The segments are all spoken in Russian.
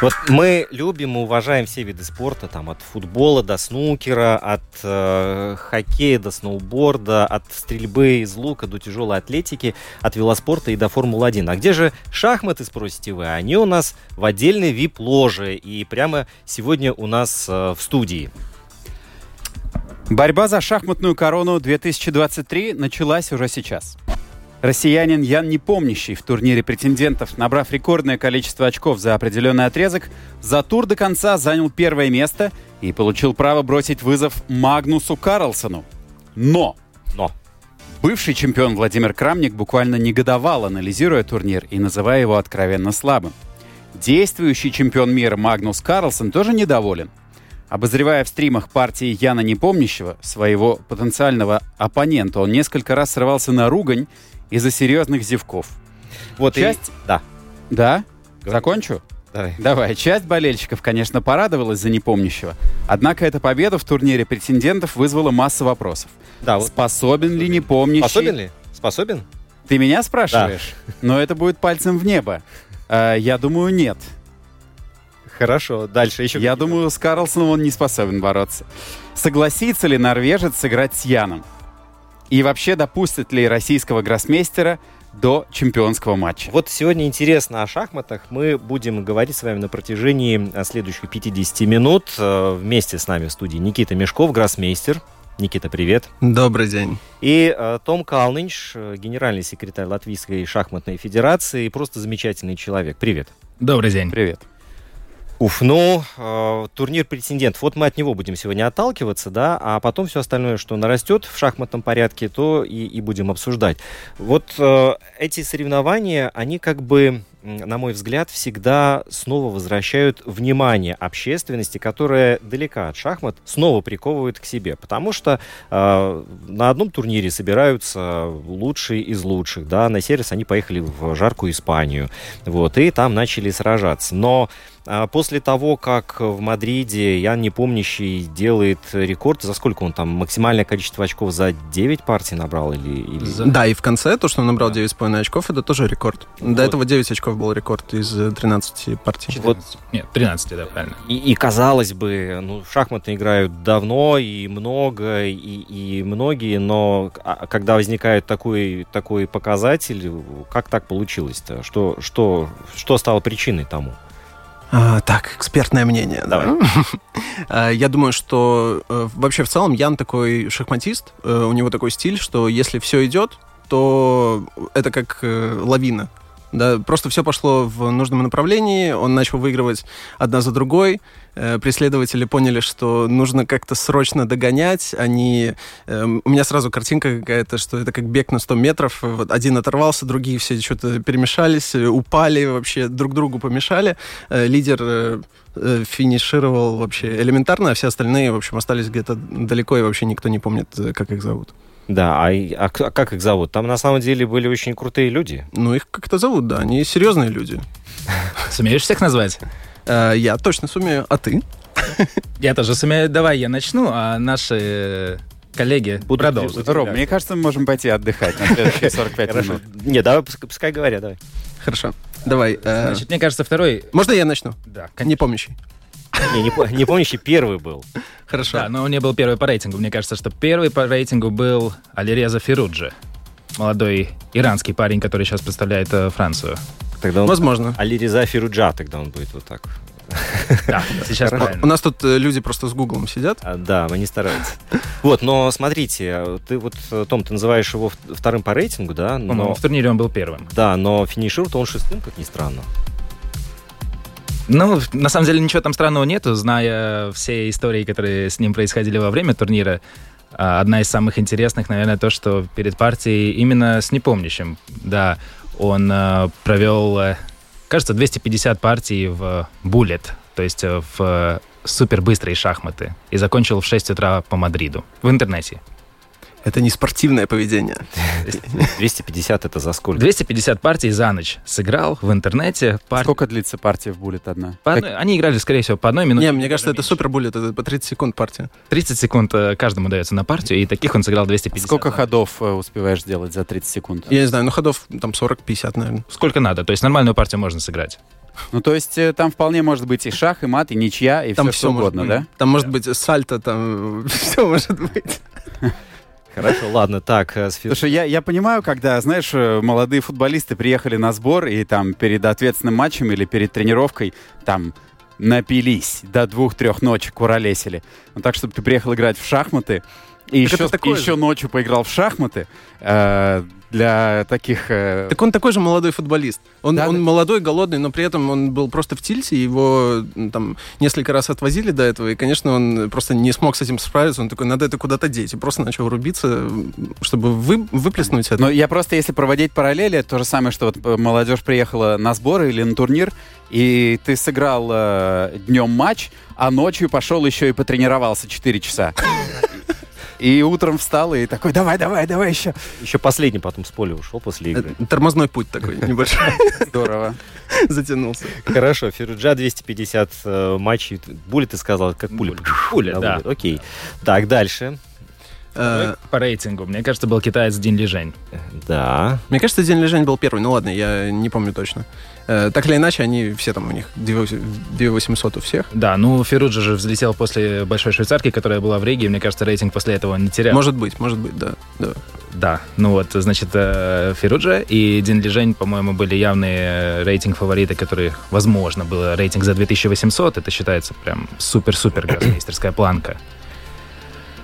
Вот мы любим и уважаем все виды спорта, там от футбола до снукера, от э, хоккея до сноуборда, от стрельбы из лука до тяжелой атлетики, от велоспорта и до Формулы-1. А где же шахматы, спросите вы? Они у нас в отдельной вип-ложе и прямо сегодня у нас э, в студии. Борьба за шахматную корону 2023 началась уже сейчас. Россиянин Ян Непомнящий в турнире претендентов, набрав рекордное количество очков за определенный отрезок, за тур до конца занял первое место и получил право бросить вызов Магнусу Карлсону. Но Но бывший чемпион Владимир Крамник буквально негодовал, анализируя турнир и называя его откровенно слабым. Действующий чемпион мира Магнус Карлсон тоже недоволен. Обозревая в стримах партии Яна Непомнящего, своего потенциального оппонента, он несколько раз срывался на ругань из-за серьезных зевков. вот и- Часть- Да, Да? Закончу? давай. Давай. Часть болельщиков, конечно, порадовалась за Непомнящего. Однако эта победа в турнире претендентов вызвала массу вопросов. Да, вот. Способен ли Непомнящий... Способен ли? Способен? Ты меня спрашиваешь? Но это будет пальцем в небо. А, я думаю, нет. Хорошо, дальше еще. Я думаю, с Карлсоном он не способен бороться. Согласится ли норвежец сыграть с Яном? И вообще допустит ли российского гроссмейстера до чемпионского матча? Вот сегодня интересно о шахматах. Мы будем говорить с вами на протяжении а, следующих 50 минут. Э, Вместе с нами в студии Никита Мешков, гроссмейстер. Никита, привет. Добрый день. И э, Том Калнинч, э, генеральный секретарь Латвийской шахматной федерации. Просто замечательный человек. Привет. Добрый день. Привет. Уф, ну, э, турнир претендентов. Вот мы от него будем сегодня отталкиваться, да, а потом все остальное, что нарастет в шахматном порядке, то и, и будем обсуждать. Вот э, эти соревнования, они как бы, на мой взгляд, всегда снова возвращают внимание общественности, которая далека от шахмат, снова приковывают к себе. Потому что э, на одном турнире собираются лучшие из лучших, да, на сервис они поехали в жаркую Испанию, вот, и там начали сражаться. Но а После того, как в Мадриде Ян Непомнящий делает рекорд, за сколько он там, максимальное количество очков за 9 партий набрал? Или, или... За- Да, и в конце то, что он набрал 9,5 очков, это тоже рекорд. Вот. До этого 9 очков был рекорд из э, 13 партий. Вот. Нет, 13, да, правильно. И, и казалось бы, ну, шахматы играют давно и много, и, и многие, но а, когда возникает такой, такой показатель, как так получилось-то? Что, что, что стало причиной тому? А, так, экспертное мнение. да. Давай. А, Я думаю, что э, вообще в целом Ян такой шахматист, э, у него такой стиль, что если все идет, то это как э, лавина. Да, просто все пошло в нужном направлении, он начал выигрывать одна за другой. Э, преследователи поняли, что нужно как-то срочно догонять. Они... э, у меня сразу картинка какая-то, что это как бег на 100 метров. Вот один оторвался, другие все что-то перемешались, э, упали вообще, друг другу помешали. Э, лидер финишировал вообще элементарно, а все остальные, в общем, остались где-то далеко, и вообще никто не помнит, как их зовут. Да, а, а а как их зовут? Там на самом деле были очень крутые люди. Ну, их как-то зовут, да, они серьезные люди. Сумеешь всех назвать? Э, я точно сумею, а ты? Я тоже сумею. Давай я начну, а наши коллеги Будут- продолжат. Ром, мне кажется, мы можем пойти отдыхать на следующие 45 Хорошо. минут. Не, давай, пускай, говорят, давай. Хорошо. Давай. э, Значит, мне кажется, второй... можно я начну? Да, Не помнящий. Не, не, не помнящий первый был. Хорошо. Да, но он не был первый по рейтингу. Мне кажется, что первый по рейтингу был Алиреза Фируджи. Молодой иранский парень, который сейчас представляет э, Францию. Тогда он... Возможно. Али Реза Фируджа тогда он будет вот так. Да, сейчас. У нас тут э, люди просто с Гуглом сидят. А, Да, вы не стараетесь. Вот, но смотрите, ты вот, э, Том, ты называешь его вторым по рейтингу, да? Но, в турнире он был первым. да, но финиширует он шестым, как ни странно. Ну, на самом деле ничего там странного нету, зная все истории, которые с ним происходили во время турнира. а, Одна из самых интересных, наверное, то, что перед партией именно с непомнящим, да, он э, провел, э, кажется, 250 партий в буллет, то есть э, в э, супербыстрые шахматы, и закончил в 6 утра по Мадриду в интернете. Это не спортивное поведение. 250 это за сколько? 250 партий за ночь сыграл в интернете. Пар- Сколько длится партия в буллет одна? по Как- одной- Они играли, скорее всего, по одной минуте. Не, мне кажется, это меньше. супер буллет, это по 30 секунд партия. 30 секунд э, каждому дается на партию, и таких он сыграл 250. Сколько ходов э, успеваешь сделать за 30 секунд? Я не знаю, ну ходов там 40-50, наверное. Сколько надо, то есть нормальную партию можно сыграть. Ну, то есть э, там вполне может быть и шах, и мат, и ничья, и Там все, все угодно, да? Там может быть сальто, там все может быть. Хорошо, ладно, так, э, Слушай, я, я понимаю, когда, знаешь, э, молодые футболисты приехали на сбор и там перед ответственным матчем или перед тренировкой там напились до двух-трех ночи, куролесили. Ну, так, чтобы ты приехал играть в шахматы и Так еще, еще же. ночью поиграл в шахматы, э, для таких... э, Так он такой же молодой футболист. Он, Да, он да. молодой, голодный, но при этом он был просто в тильте, его там несколько раз отвозили до этого, и, конечно, он просто не смог с этим справиться. Он такой, надо это куда-то деть. И просто начал рубиться, чтобы вы, выплеснуть это. Но я просто, если проводить параллели, то же самое, что вот э, молодежь приехала на сборы или на турнир, и ты сыграл днем матч, а ночью пошел еще и потренировался 4 часа. И утром встал и такой, давай, давай, давай еще. еще последний потом с поля ушел после игры. Э, Тормозной путь такой небольшой Здорово. затянулся. Хорошо, Фируджа 250 э, матчей. Були ты сказал, как пуля. Пуля, да. Окей. Так, дальше. Э, По рейтингу, мне кажется, был китаец Дин Лижень. Да. Мне кажется, День Лежень был первый. Ну ладно, я не помню точно. Э, Так или иначе, они все там у них 2800 у всех. Да, ну Феруджа же взлетел после Большой Швейцарки, которая была в Риге, и мне кажется, рейтинг после этого не терял. Может быть, может быть, да. да. Да, ну вот, значит, э, Феруджа и Дин Лижень, по-моему, были явные э, рейтинг-фавориты, которые, возможно, было рейтинг за 2800, это считается прям супер-супер гроссмейстерская планка.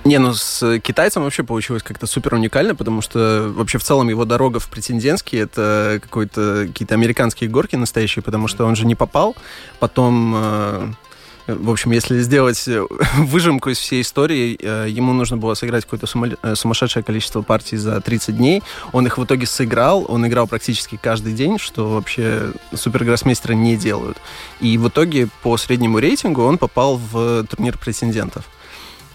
Не, ну с китайцем вообще получилось как-то супер уникально, потому что вообще в целом его дорога в претендентские это какой-то какие-то американские горки настоящие, потому что он же не попал. Потом, э, в общем, если сделать э, выжимку из всей истории, э, ему нужно было сыграть какое-то э, сумасшедшее количество партий за 30 дней. Он их в итоге сыграл, он играл практически каждый день, что вообще супергроссмейстеры не делают. И в итоге по среднему рейтингу он попал в турнир претендентов.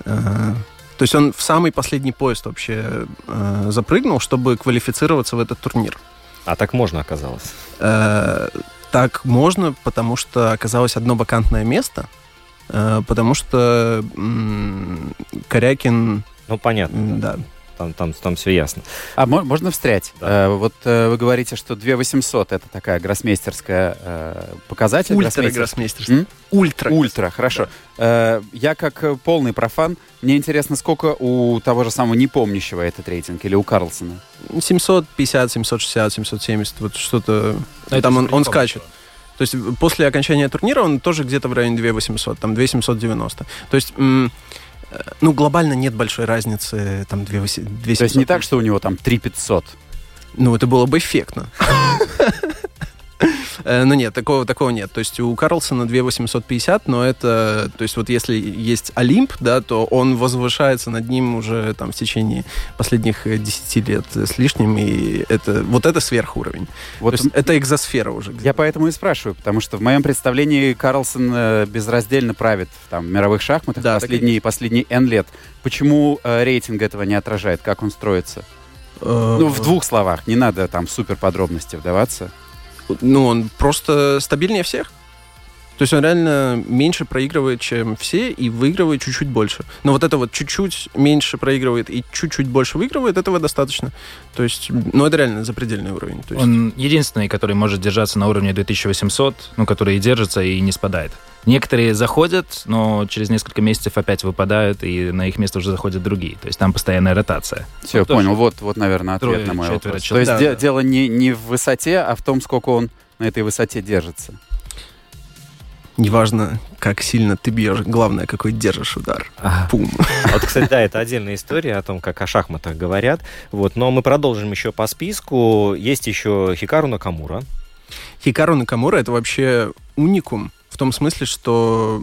Э, То есть он в самый последний поезд вообще э, запрыгнул, чтобы квалифицироваться в этот турнир. А так можно оказалось. Э, так можно, потому что оказалось одно вакантное место, э, потому что м, Корякин, Ну, понятно. да. да, Там, там, там все ясно. А мо- можно встрять? Да. Э, вот э, вы говорите, что 2800 это такая гроссмейстерская э, показатель. ультра гроссмейстер- гроссмейстерство. М? Ультра. Ультра, хорошо. Э, я как э, полный профан, мне интересно, сколько у того же самого непомнящего этот рейтинг или у Карлсона? 750, 760, 770, вот что-то. Ну, это там он, он скачет. То есть после окончания турнира он тоже где-то в районе 2800, там 2790. То есть, м, э, ну, глобально нет большой разницы, там 2800. То есть не так, что у него там 3500. Ну, это было бы эффектно. Э, Ну нет, такого, такого нет. То есть у Карлсона 2850, но это... То есть вот если есть Олимп, да, то он возвышается над ним уже там в течение последних э, 10 лет с лишним, и это... Вот это сверхуровень. Вот то есть это экзосфера уже. Я поэтому и спрашиваю, потому что в моем представлении Карлсон э, безраздельно правит в там, мировых шахматах Да, так и последние, последние N лет. Почему э, рейтинг этого не отражает? Как он строится? Э, Ну, в двух словах, не надо там супер подробности вдаваться. Ну, он просто стабильнее всех. То есть он реально меньше проигрывает, чем все, и выигрывает чуть-чуть больше. Но вот это вот чуть-чуть меньше проигрывает и чуть-чуть больше выигрывает, этого достаточно. То есть, ну, это реально запредельный уровень. То есть, Он единственный, который может держаться на уровне 2800, ну, который и держится, и не спадает. Некоторые заходят, но через несколько месяцев опять выпадают, и на их место уже заходят другие. То есть там постоянная ротация. Все, тоже понял. Вот, вот, наверное, ответ трое, на мой вопрос. То человек. есть Да, де- да. дело не, не в высоте, а в том, сколько он на этой высоте держится. Неважно, как сильно ты бьешь, главное, какой держишь удар. Пум. Вот, кстати, да, это отдельная история о том, как о шахматах говорят. Вот, но мы продолжим еще по списку. Есть еще Хикару Накамура. Хикару Накамура это вообще уникум в том смысле, что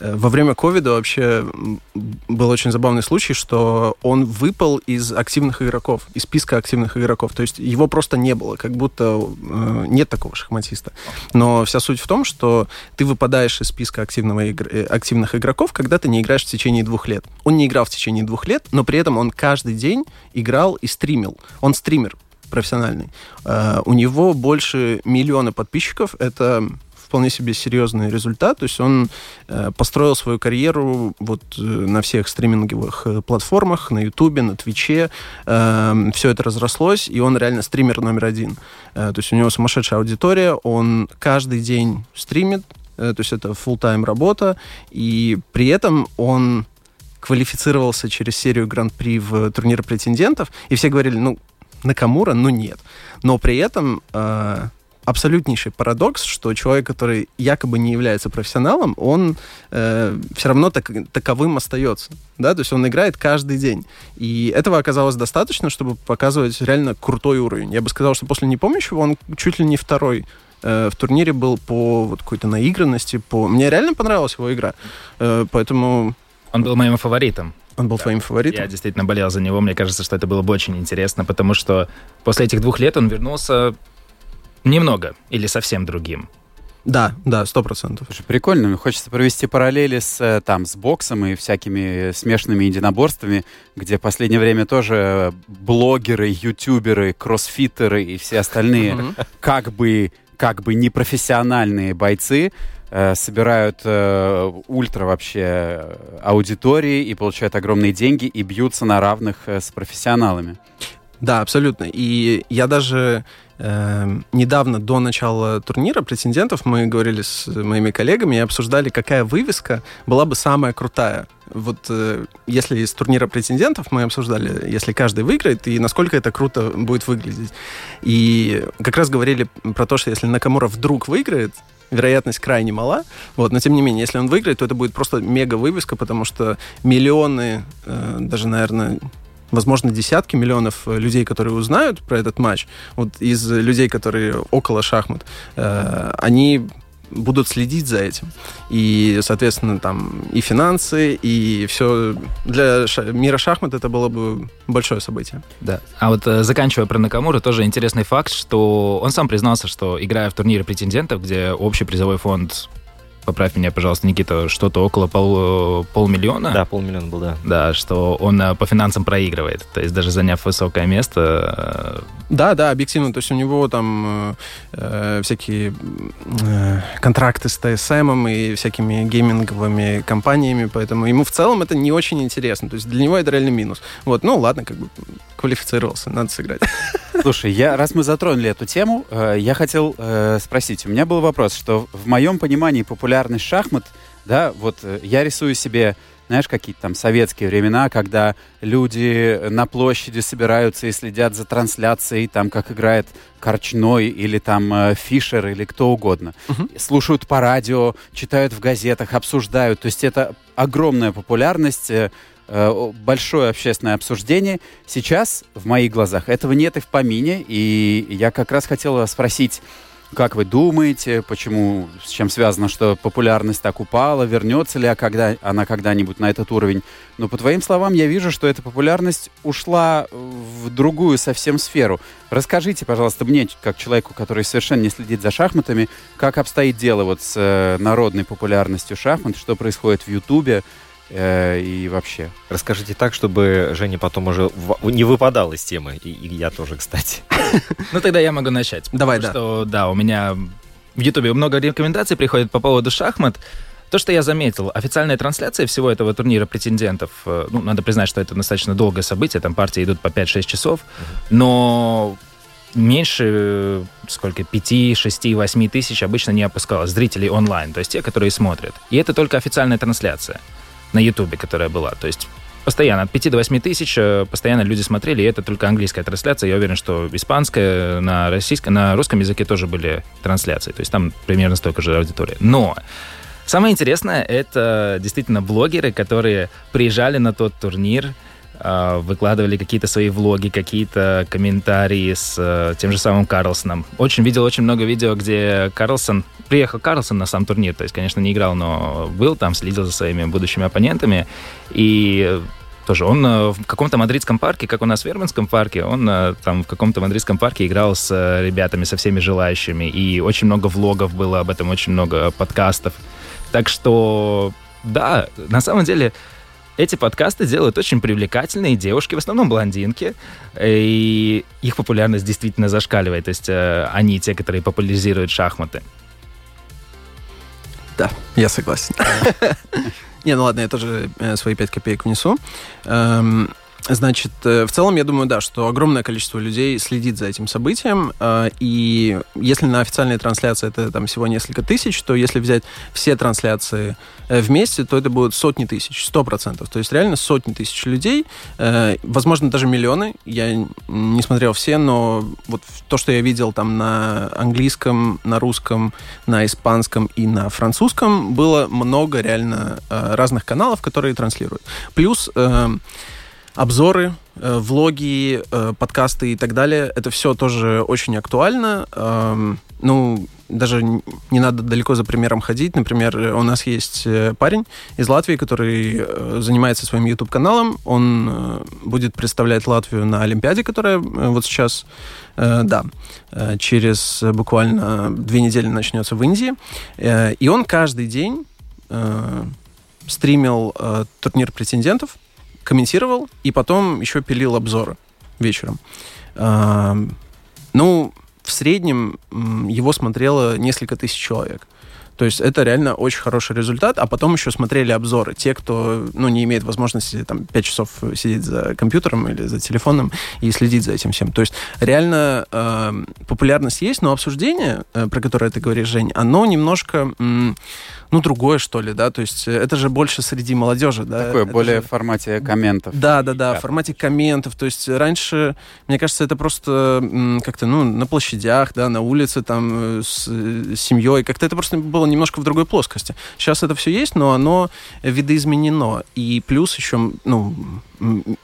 во время ковида вообще был очень забавный случай, что он выпал из активных игроков, из списка активных игроков. То есть его просто не было, как будто э, нет такого шахматиста. Но вся суть в том, что ты выпадаешь из списка активного игр- э, активных игроков, когда ты не играешь в течение двух лет. Он не играл в течение двух лет, но при этом он каждый день играл и стримил. Он стример профессиональный. Э, у него больше миллиона подписчиков. Это вполне себе серьезный результат. То есть он э, построил свою карьеру вот э, на всех стриминговых э, платформах, на Ютубе, на Твиче. Э, все это разрослось, и он реально стример номер один. То есть у него сумасшедшая аудитория, он каждый день стримит, то есть это full-time работа, и при этом он квалифицировался через серию Гран-при в турнир претендентов, и все говорили, ну, Накамура, ну нет. Но при этом э, абсолютнейший парадокс, что человек, который якобы не является профессионалом, он э, все равно так, таковым остается. Да? То есть он играет каждый день. И этого оказалось достаточно, чтобы показывать реально крутой уровень. Я бы сказал, что после непомнящего он чуть ли не второй э, в турнире был по вот какой-то наигранности, по... Мне реально понравилась его игра. Э, поэтому Он был моим фаворитом. он был твоим фаворитом. Я действительно болел за него. Мне кажется, что это было бы очень интересно, потому что после этих двух лет он вернулся немного или совсем другим. Да, да, сто процентов. Прикольно. Хочется провести параллели с, э, там, с боксом и всякими смешанными единоборствами, где в последнее время тоже блогеры, ютуберы, кроссфитеры и все остальные как бы, как бы непрофессиональные бойцы э, собирают э, ультра вообще э, аудитории и получают огромные деньги и бьются на равных э, с профессионалами. Да, абсолютно. И я даже э, недавно, до начала турнира претендентов, мы говорили с моими коллегами и обсуждали, какая вывеска была бы самая крутая. Вот э, если из турнира претендентов мы обсуждали, если каждый выиграет, и насколько это круто будет выглядеть. И как раз говорили про то, что если Накамура вдруг выиграет, вероятность крайне мала. Вот, но тем не менее, если он выиграет, то это будет просто мега вывеска, потому что миллионы, э, даже, наверное, возможно, десятки миллионов э, людей, которые узнают про этот матч, вот из людей, которые около шахмат, э, они будут следить за этим. И, соответственно, там и финансы, и все для мира шахмат это было бы большое событие. Да. А вот э, заканчивая про Накамуру, тоже интересный факт, что он сам признался, что играя в турнире претендентов, где общий призовой фонд, поправь меня, пожалуйста, Никита, что-то около пол, полмиллиона. Да, полмиллиона был, да. Да, что он э, по финансам проигрывает. То есть даже заняв высокое место, э, Да, да, объективно. То есть у него там э, э, всякие э, контракты с ТСМ и всякими гейминговыми компаниями, поэтому ему в целом это не очень интересно. То есть для него это реально минус. Вот, ну ладно, как бы квалифицировался, надо сыграть. Слушай, я, раз мы затронули эту тему, э, я хотел э, спросить. У меня был вопрос, что в моем понимании популярность шахмат, да, вот э, я рисую себе, знаешь, какие-то там советские времена, когда люди на площади собираются и следят за трансляцией, там, как играет Корчной или там э, Фишер или кто угодно. Слушают по радио, читают в газетах, обсуждают. То есть это огромная популярность, э, э, большое общественное обсуждение. Сейчас, в моих глазах, этого нет и в помине. И я как раз хотел спросить, как вы думаете, почему, с чем связано, что популярность так упала, вернется ли она когда-нибудь на этот уровень? Но по твоим словам я вижу, что эта популярность ушла в другую совсем сферу. Расскажите, пожалуйста, мне, как человеку, который совершенно не следит за шахматами, как обстоит дело вот с э, народной популярностью шахмат, что происходит в Ютубе э, и вообще. Расскажите так, чтобы Женя потом уже в- не выпадал из темы. И, и я тоже, кстати. Ну, тогда я могу начать. Давай, Потому Что, да, у меня в Ютубе много рекомендаций приходит по поводу шахмат. То, что я заметил, официальная трансляция всего этого турнира претендентов, э, ну, надо признать, что это достаточно долгое событие, там партии идут по 5-6 часов, но меньше, э, сколько, 5, 6, 8 тысяч обычно не опускалось зрителей онлайн, то есть те, которые смотрят. И это только официальная трансляция на Ютубе, которая была. То есть постоянно от 5 до 8 тысяч э, постоянно люди смотрели, и это только английская трансляция. Я уверен, что испанская, на, российском, на русском языке тоже были трансляции. То есть там примерно столько же аудитории. Но самое интересное, это действительно блогеры, которые приезжали на тот турнир, выкладывали какие-то свои влоги, какие-то комментарии с э, тем же самым Карлсоном. Очень видел очень много видео, где Карлсон приехал Карлсон на сам турнир, то есть, конечно, не играл, но был там, следил за своими будущими оппонентами. И тоже он э, в каком-то мадридском парке, как у нас в Вербанском парке, он э, там в каком-то мадридском парке играл с ребятами, со всеми желающими. И очень много влогов было об этом, очень много подкастов. Так что, да, на самом деле, эти подкасты делают очень привлекательные девушки, в основном блондинки, и их популярность действительно зашкаливает. То есть они те, которые популяризируют шахматы. Да, я согласен. Не, ну ладно, я тоже э, свои пять копеек внесу. Значит, э, в целом, я думаю, да, что огромное количество людей следит за этим событием, э, и если на официальной трансляции это там всего несколько тысяч, то если взять все трансляции э, вместе, то это будут сотни тысяч, сто процентов. То есть реально сотни тысяч людей, возможно, даже миллионы. Я не смотрел все, но вот то, что я видел там на английском, на русском, на испанском и на французском, было много реально разных каналов, которые транслируют. Плюс обзоры, э, влоги, э, подкасты и так далее. Это все тоже очень актуально. Эм, ну, даже не надо далеко за примером ходить. Например, у нас есть э, парень из Латвии, который занимается своим YouTube-каналом. Он будет представлять Латвию на Олимпиаде, которая вот сейчас, да, через буквально две недели начнется в Индии. И он каждый день стримил турнир претендентов – комментировал и потом еще пилил обзоры вечером. Ну, в среднем его смотрело несколько тысяч человек. То есть это реально очень хороший результат. А потом еще смотрели обзоры. Те, кто ну, не имеет возможности там 5 часов сидеть за компьютером или за телефоном и следить за этим всем. То есть реально э, популярность есть, но обсуждение, э, про которое ты говоришь, Жень, оно немножко... М- ну, другое, что ли, да, то есть э, это же больше среди молодежи, да. Такое это более же... в формате комментов. Да, да, да, в формате комментов, то есть раньше, мне кажется, это просто как-то, ну, на площадях, да, на улице, там, э, с, э, с семьей, как-то это просто было немножко в другой плоскости. Сейчас это все есть, но оно видоизменено, и плюс еще, ну,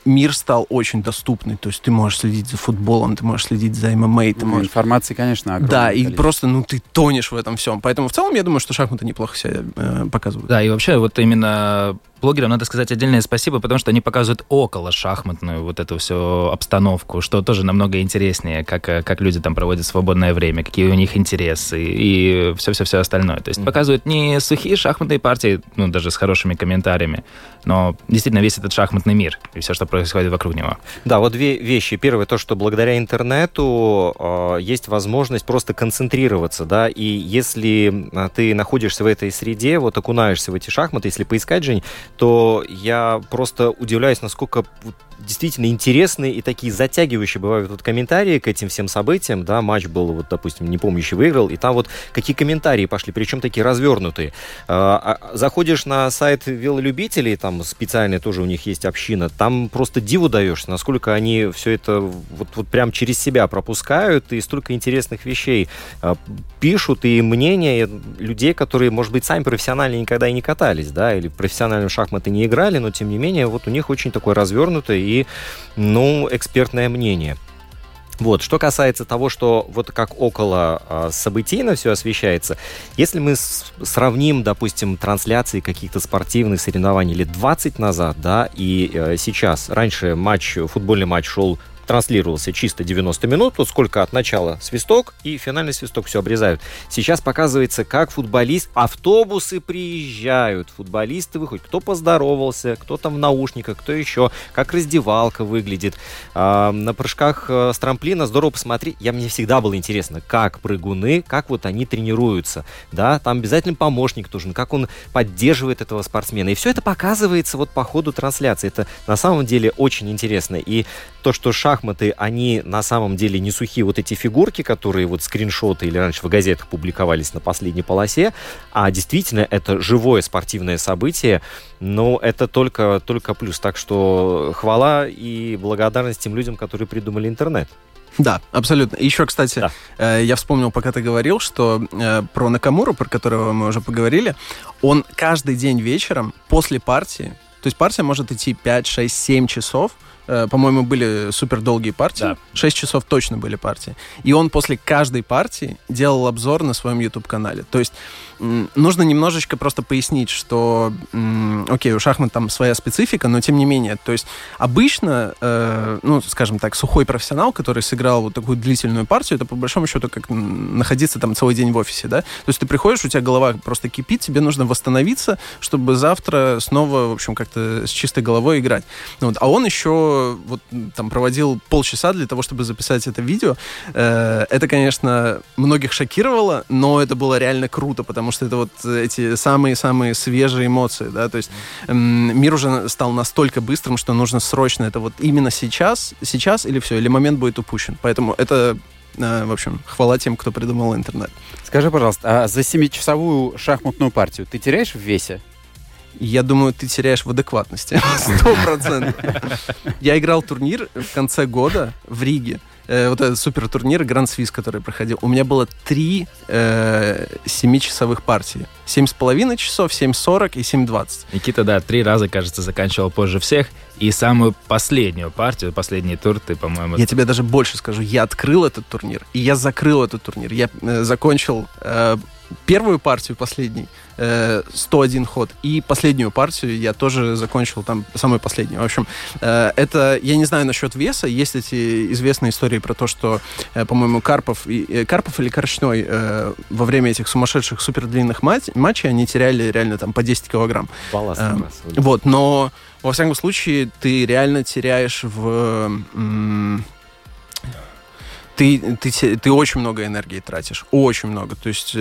мир стал очень доступный. То есть ты можешь следить за футболом, ты можешь следить за ММА. Ты ну, можешь... Информации, конечно, огромное Да, и просто, ну, ты тонешь в этом всем. Поэтому в целом я думаю, что шахматы неплохо себя э, показывают. Да, и вообще вот именно блогерам надо сказать отдельное спасибо, потому что они показывают около шахматную вот эту всю обстановку, что тоже намного интереснее, как, э, как люди там проводят свободное время, какие у них интересы и все-все-все остальное. То есть mm-hmm. показывают не сухие шахматные партии, ну, даже с хорошими комментариями, но действительно весь этот шахматный мир и все, что происходит вокруг него. Да, вот две вещи. Первое, то, что благодаря интернету э, есть возможность просто концентрироваться, да, и если э, ты находишься в этой среде, вот окунаешься в эти шахматы, если поискать, Жень, то я просто удивляюсь, насколько действительно интересные и такие затягивающие бывают вот комментарии к этим всем событиям, да, матч был, вот, допустим, не помню, еще выиграл, и там вот какие комментарии пошли, причем такие развернутые. А, а, заходишь на сайт велолюбителей, там специальная тоже у них есть община, там просто диву даешься, насколько они все это вот, вот прям через себя пропускают, и столько интересных вещей а, пишут, и мнения людей, которые, может быть, сами профессионально никогда и не катались, да, или профессионально в шахматы не играли, но, тем не менее, вот у них очень такое развернутое и, ну, экспертное мнение. Вот, что касается того, что вот как около э, событийно все освещается, если мы с- сравним, допустим, трансляции каких-то спортивных соревнований лет 20 назад, да, и э, сейчас, раньше матч, футбольный матч шел транслировался чисто 90 минут, вот сколько от начала свисток и финальный свисток все обрезают. Сейчас показывается, как футболист, автобусы приезжают, футболисты выходят, кто поздоровался, кто там в наушниках, кто еще, как раздевалка выглядит. А, на прыжках э, с трамплина. Здорово посмотреть, я мне всегда было интересно, как прыгуны, как вот они тренируются, да, там обязательно помощник нужен, как он поддерживает этого спортсмена, и все это показывается вот по ходу трансляции, это на самом деле очень интересно, и то, что шаг шахматы, они на самом деле не сухие вот эти фигурки, которые вот скриншоты или раньше в газетах публиковались на последней полосе, а действительно это живое спортивное событие, но это только, только плюс. Так что хвала и благодарность тем людям, которые придумали интернет. Да, абсолютно. Еще, кстати, Да. э, я вспомнил, пока ты говорил, что э, про Накамуру, про которого мы уже поговорили, он каждый день вечером после партии, то есть партия может идти 5, 6, 7 часов, по-моему, были супер долгие партии, Да. 6 часов точно были партии, и он после каждой партии делал обзор на своем YouTube-канале. То есть нужно немножечко просто пояснить, что, окей, у шахмат там своя специфика, но тем не менее, то есть обычно, э, ну, скажем так, сухой профессионал, который сыграл вот такую длительную партию, это по большому счету как находиться там целый день в офисе, да? То есть ты приходишь, у тебя голова просто кипит, тебе нужно восстановиться, чтобы завтра снова, в общем, как-то с чистой головой играть. Ну Вот. А он еще вот там проводил полчаса для того, чтобы записать это видео. Э, это, конечно, многих шокировало, но это было реально круто, потому что это вот эти самые-самые свежие эмоции, да, то есть м, мир уже стал настолько быстрым, что нужно срочно это вот именно сейчас, сейчас или все, или момент будет упущен. Поэтому это, э, в общем, хвала тем, кто придумал интернет. Скажи, пожалуйста, а за семичасовую шахматную партию ты теряешь в весе? Я думаю, ты теряешь в адекватности. Сто процентов. Я играл турнир в конце года в Риге. Э, вот этот супер турнир Гранд Свис, который проходил. У меня было три э, семичасовых партии. Семь с половиной часов, 7.40 и 7.20. Никита, да, три раза, кажется, заканчивал позже всех. И самую последнюю партию, последний тур ты, по-моему... Я тебе даже больше скажу. Я открыл этот турнир, и я закрыл этот турнир. Я э, закончил э, первую партию, последний, э, 101 ход, и последнюю партию я тоже закончил там, самую последнюю. В общем, э, это, я не знаю насчет веса, есть эти известные истории про то, что, э, по-моему, Карпов, и, э, Карпов или Корчной э, во время этих сумасшедших супердлинных мат- матчей они теряли реально там по 10 килограмм. Балласт сбрасывали. Вот, но во всяком случае ты реально теряешь в... м, Ты, ты, ты очень много энергии тратишь, очень много. То есть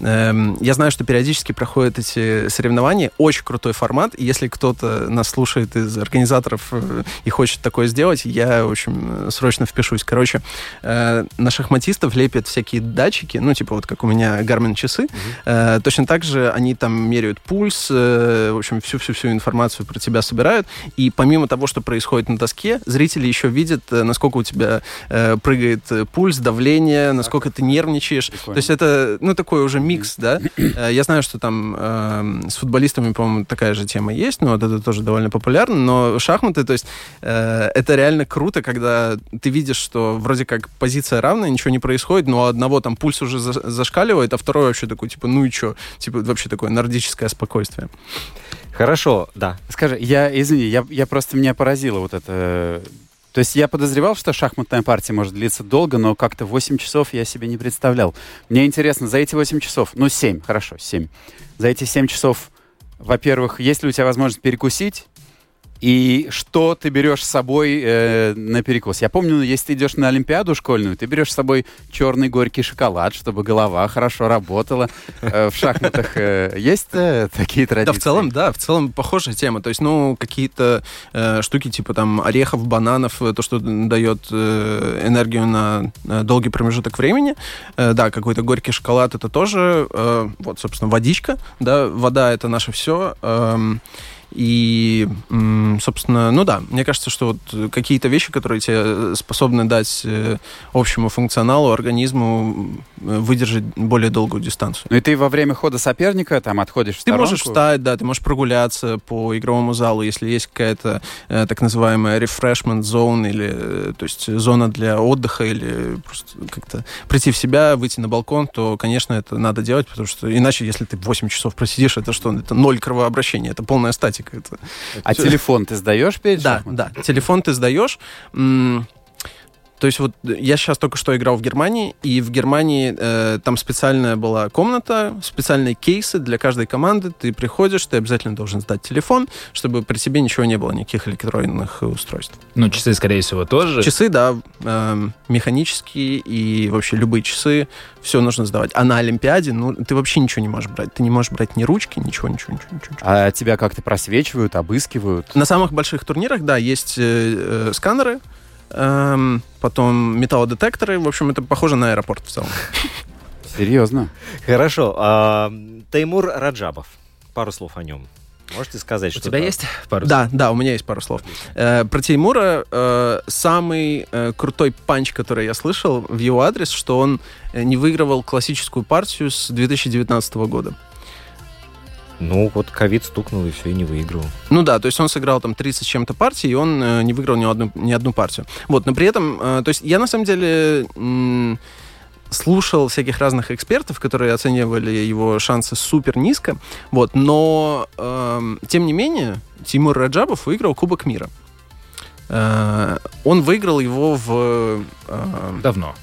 эм, я знаю, что периодически проходят эти соревнования, очень крутой формат. И если кто-то нас слушает из организаторов э, и хочет такое сделать, я, общем, э, срочно впишусь. Короче, э, на шахматистов лепят всякие датчики, ну, типа вот как у меня Garmin часы. Э, точно так же они там меряют пульс, э, в общем, всю-всю-всю информацию про тебя собирают. И помимо того, что происходит на доске, зрители еще видят, э, насколько у тебя э, прыгает пульс, давление, насколько ты нервничаешь. Прикольно. То есть это, ну, такой уже микс, да. Э, Я знаю, что там э, с футболистами, по-моему, такая же тема есть, но вот это тоже довольно популярно. Но шахматы, то есть э, это реально круто, когда ты видишь, что вроде как позиция равная, ничего не происходит, но одного там пульс уже за- зашкаливает, а второй вообще такой, типа, ну и что? Типа, вообще такое нордическое спокойствие. Хорошо, да. Скажи, я, извини, я, я просто меня поразило вот это. То есть я подозревал, что шахматная партия может длиться долго, но как-то 8 часов я себе не представлял. Мне интересно, за эти 8 часов, ну 7, хорошо, 7. За эти 7 часов, во-первых, есть ли у тебя возможность перекусить? И что ты берешь с собой э, на перекус? Я помню, если ты идешь на Олимпиаду школьную, ты берешь с собой черный горький шоколад, чтобы голова хорошо работала. Э, в шахматах э, есть э, такие традиции? Да, в целом, да, в целом похожая тема. То есть, ну, какие-то э, штуки типа там орехов, бананов, э, то, что дает э, энергию на, э, долгий промежуток времени. Э, да, какой-то горький шоколад это тоже, э, вот, собственно, водичка, да, вода это наше все. эм, и, собственно, ну да, мне кажется, что вот какие-то вещи, которые тебе способны дать э, общему функционалу, организму э, выдержать более долгую дистанцию. Ну и ты во время хода соперника там отходишь в Ты сторонку? можешь встать, да, ты можешь прогуляться по игровому залу, если есть какая-то э, так называемая refreshment zone, или, э, то есть зона для отдыха, или просто как-то прийти в себя, выйти на балкон, то, конечно, это надо делать, потому что иначе, если ты 8 часов просидишь, это что? Это ноль кровообращения, это полная статика. Это... А телефон ты сдаешь перед Да, да, телефон ты сдаешь. То есть вот я сейчас только что играл в Германии, и в Германии э, там специальная была комната, специальные кейсы для каждой команды. Ты приходишь, ты обязательно должен сдать телефон, чтобы при тебе ничего не было, никаких электронных устройств. Ну, часы, скорее всего, тоже. Часы, да, эм, механические и вообще любые часы, все нужно сдавать. А на Олимпиаде, ну, ты вообще ничего не можешь брать. Ты не можешь брать ни ручки, ничего, ничего, ничего, ничего. ничего. А тебя как-то просвечивают, обыскивают? На самых больших турнирах, да, есть э, э, сканеры, эм, потом металлодетекторы. В общем, это похоже на аэропорт в целом. Серьезно. Хорошо. а, Теймур Раджабов. Пару слов о нем. Можете сказать, У что тебя есть пару Да, да, у меня есть пару слов. Э, про Теймура э, самый э, крутой панч, который я слышал в его адрес, что он э, не выигрывал классическую партию с 2019 года. Ну, вот ковид стукнул и все, и не выиграл. Ну да, то есть он сыграл там 30 с чем-то партий, и он э, не выиграл ни одну, ни одну партию. Вот, но при этом, э, то есть я на самом деле м, слушал всяких разных экспертов, которые оценивали его шансы супер низко, вот, но эм, тем не менее Тимур Раджабов выиграл Кубок мира. Э, он выиграл его в... э, Давно.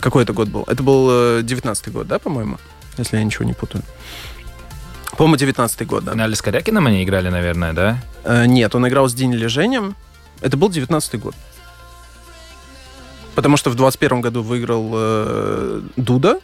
какой это год был? Это был э, 19-й год, да, по-моему? Если я ничего не путаю. По-моему, 19-й год, да. финале с Корякиным они играли, наверное, да? Э, нет, он играл с День Лежением. Это был 19-й год. Потому что в 21 году выиграл э, Дуда.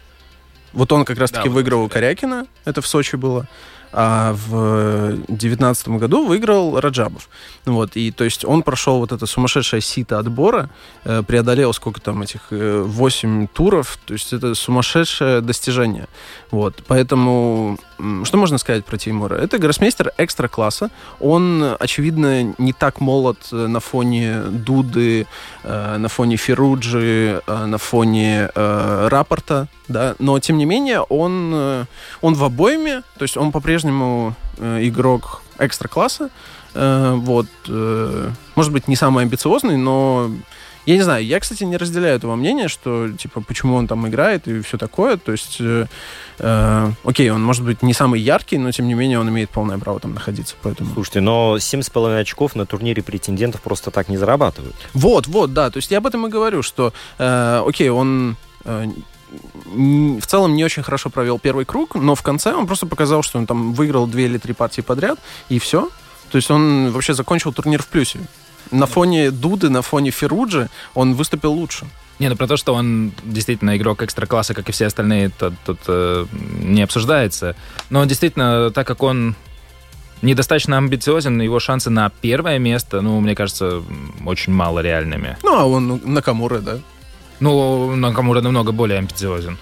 Вот он как раз-таки вот выиграл у да. Корякина. Это в Сочи было. А в 2019 году выиграл Раджабов. Вот, и то есть он прошел вот это сумасшедшее сито отбора, э, преодолел сколько там этих, э, 8 туров, то есть это сумасшедшее достижение. Вот, поэтому, что можно сказать про Тимура? Это гроссмейстер экстра-класса, он, очевидно, не так молод э, на фоне Дуды, э, на фоне Феруджи, э, на фоне Рапорта, да, но, тем не менее, он, он в обойме, то есть он по-прежнему игрок экстра-класса, вот, может быть, не самый амбициозный, но я не знаю, я, кстати, не разделяю этого мнения, что, типа, почему он там играет и все такое, то есть, э, э, окей, он, может быть, не самый яркий, но, тем не менее, он имеет полное право там находиться, поэтому... Слушайте, но 7,5 очков на турнире претендентов просто так не зарабатывают. Вот, вот, да. То есть я об этом и говорю, что, э, окей, он э, в целом не очень хорошо провел первый круг, но в конце он просто показал, что он там выиграл две или три партии подряд, и все. То есть он вообще закончил турнир в плюсе. На фоне Дуды, на фоне Феруджи он выступил лучше. Не, ну про то, что он действительно игрок экстра-класса, как и все остальные, тут, тут, э, не обсуждается. Но действительно, так как он недостаточно амбициозен, его шансы на первое место, ну, мне кажется, очень мало реальными. Ну, а он ну, Накамура, да. Ну, Накамура намного более амбициозен.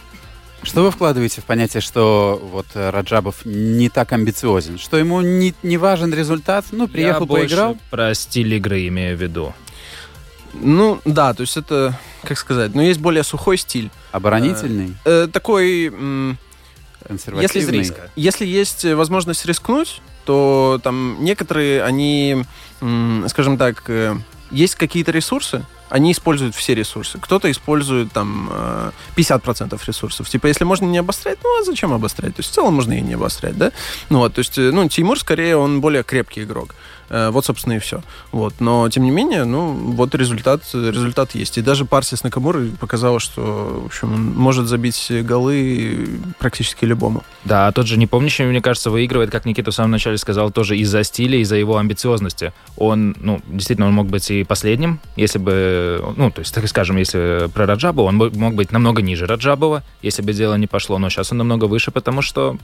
Что вы вкладываете в понятие, что вот э, Раджабов не так амбициозен? Что ему не, не важен результат? Ну, приехал, Я больше поиграл? про стиль игры имею в виду. Ну, да, то есть это, как сказать, ну, есть более сухой стиль. Оборонительный? Э, такой... м, консервативный? Если, если есть э, возможность рискнуть, то там некоторые, они, скажем так, э, есть какие-то ресурсы, они используют все ресурсы. Кто-то использует там э, 50% ресурсов. Типа, если можно не обострять, ну а зачем обострять? То есть в целом можно и не обострять, да? Ну вот, то есть, э, ну, Тимур скорее, он более крепкий игрок. Э, Вот, собственно, и все. Вот. Но, тем не менее, ну, вот результат, результат есть. И даже партия с Накамурой показала, что, в общем, он может забить голы практически любому. Да, а тот же непомнящий, мне кажется, выигрывает, как Никита в самом начале сказал, тоже из-за стиля, из-за его амбициозности. Он, ну, действительно, он мог быть и последним, если бы, ну, то есть, так скажем, если про Раджабова, он мог быть намного ниже Раджабова, если бы дело не пошло, но сейчас он намного выше, потому что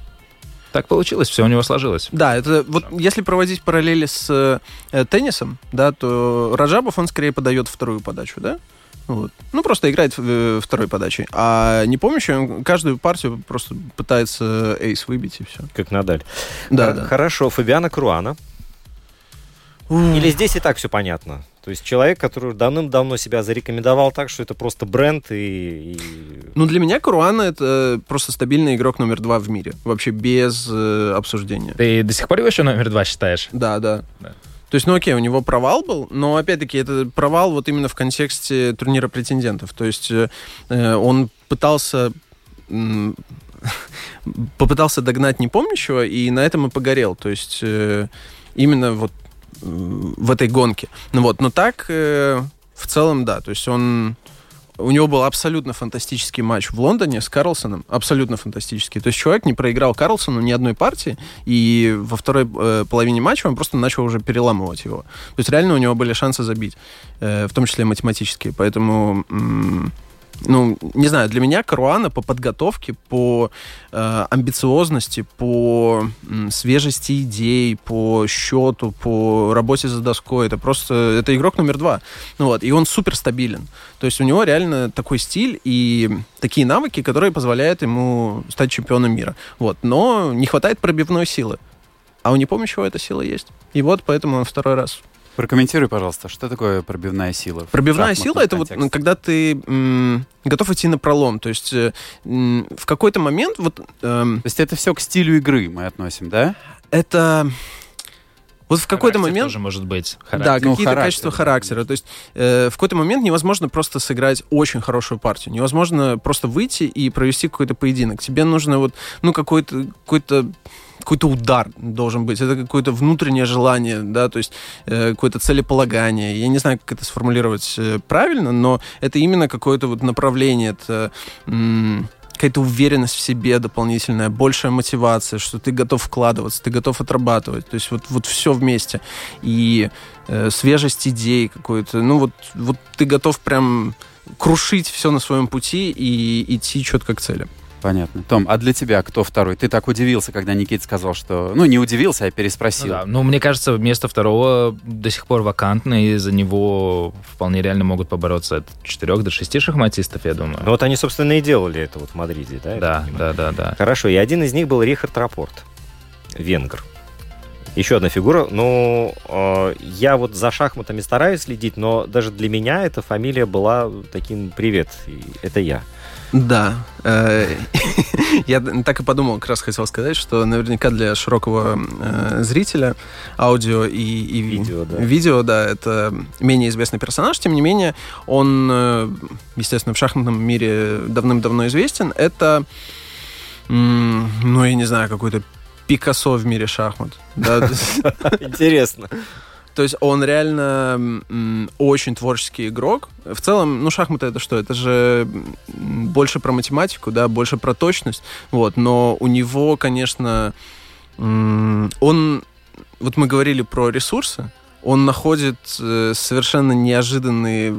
так получилось, все у него сложилось. Да, это вот если проводить параллели с э, теннисом, да, то Раджабов, он скорее подает вторую подачу, да? Вот. Ну, просто играет э, второй подачей. А не помнящий, он каждую партию просто пытается эйс выбить, и все. Как Надаль. Да, Х- да. Хорошо, Фабиана Круана. Или здесь и так все понятно? То есть человек, который давным-давно себя зарекомендовал так, что это просто бренд и... и- Ну, для меня Куруана это просто стабильный игрок номер два в мире. Вообще без э, обсуждения. Ты до сих пор его еще номер два считаешь? Да, да. Да. То есть, ну окей, у него провал был, но опять-таки это провал вот именно в контексте турнира претендентов. То есть э, э, он пытался м, попытался догнать непомнящего, и на этом и погорел. То есть э, именно вот в этой гонке. Ну вот, но так э, в целом, да. То есть он у него был абсолютно фантастический матч в Лондоне с Карлсоном. Абсолютно фантастический. То есть человек не проиграл Карлсону ни одной партии, и во второй э, половине матча он просто начал уже переламывать его. То есть реально у него были шансы забить, э, в том числе математические. Поэтому м, ну, не знаю, для меня Каруана по подготовке, по э, амбициозности, по м, свежести идей, по счету, по работе за доской, это просто, это игрок номер два. Ну вот, и он супер стабилен. То есть у него реально такой стиль и такие навыки, которые позволяют ему стать чемпионом мира. Вот, но не хватает пробивной силы. А у Непомнящего эта сила есть. И вот поэтому он второй раз Прокомментируй, пожалуйста, что такое пробивная сила? Пробивная сила это вот когда ты м, готов идти на пролом. То есть э, м, в какой-то момент вот эм, То есть это все к стилю игры мы относим, да? это вот в какой-то момент тоже может быть. да, характер. Ну, какие-то характер, качества да. характера. То есть э, в какой-то момент невозможно просто сыграть очень хорошую партию. Невозможно просто выйти и провести какой-то поединок. Тебе нужно вот, ну, какой-то, какой-то какой-то удар должен быть, это какое-то внутреннее желание, да, то есть э, какое-то целеполагание. Я не знаю, как это сформулировать э, правильно, но это именно какое-то вот направление, это м, какая-то уверенность в себе дополнительная, большая мотивация, что ты готов вкладываться, ты готов отрабатывать. То есть вот, вот все вместе. И э, свежесть идей какой-то. Ну вот, вот ты готов прям крушить все на своем пути и идти четко к цели. Понятно. Том, а для тебя кто второй? Ты так удивился, когда Никит сказал, что... Ну, не удивился, а Ну, переспросил. да. ну, мне кажется, место второго до сих пор вакантно, и за него вполне реально могут побороться от четырех до шести шахматистов, я думаю. Ну вот они, собственно, и делали это вот в Мадриде, да? да, да, да, да. Хорошо, и один из них был Рихард Рапорт, венгр. Еще одна фигура. Ну, э, я вот за шахматами стараюсь следить, но даже для меня эта фамилия была таким «Привет, это я». Да. э, Я так и подумал, как раз хотел сказать, что наверняка для широкого э, зрителя аудио и, и Видео, да. видео, да, это менее известный персонаж. Тем не менее, он, э, естественно, в шахматном мире давным-давно известен. Это, ну, я не знаю, какой-то Пикассо в мире шахмат. Интересно. То есть он реально очень творческий игрок. В целом, ну, шахматы это что? Это же больше про математику, да, больше про точность. Вот, но у него, конечно, он... Вот мы говорили про ресурсы. Он находит э, совершенно неожиданные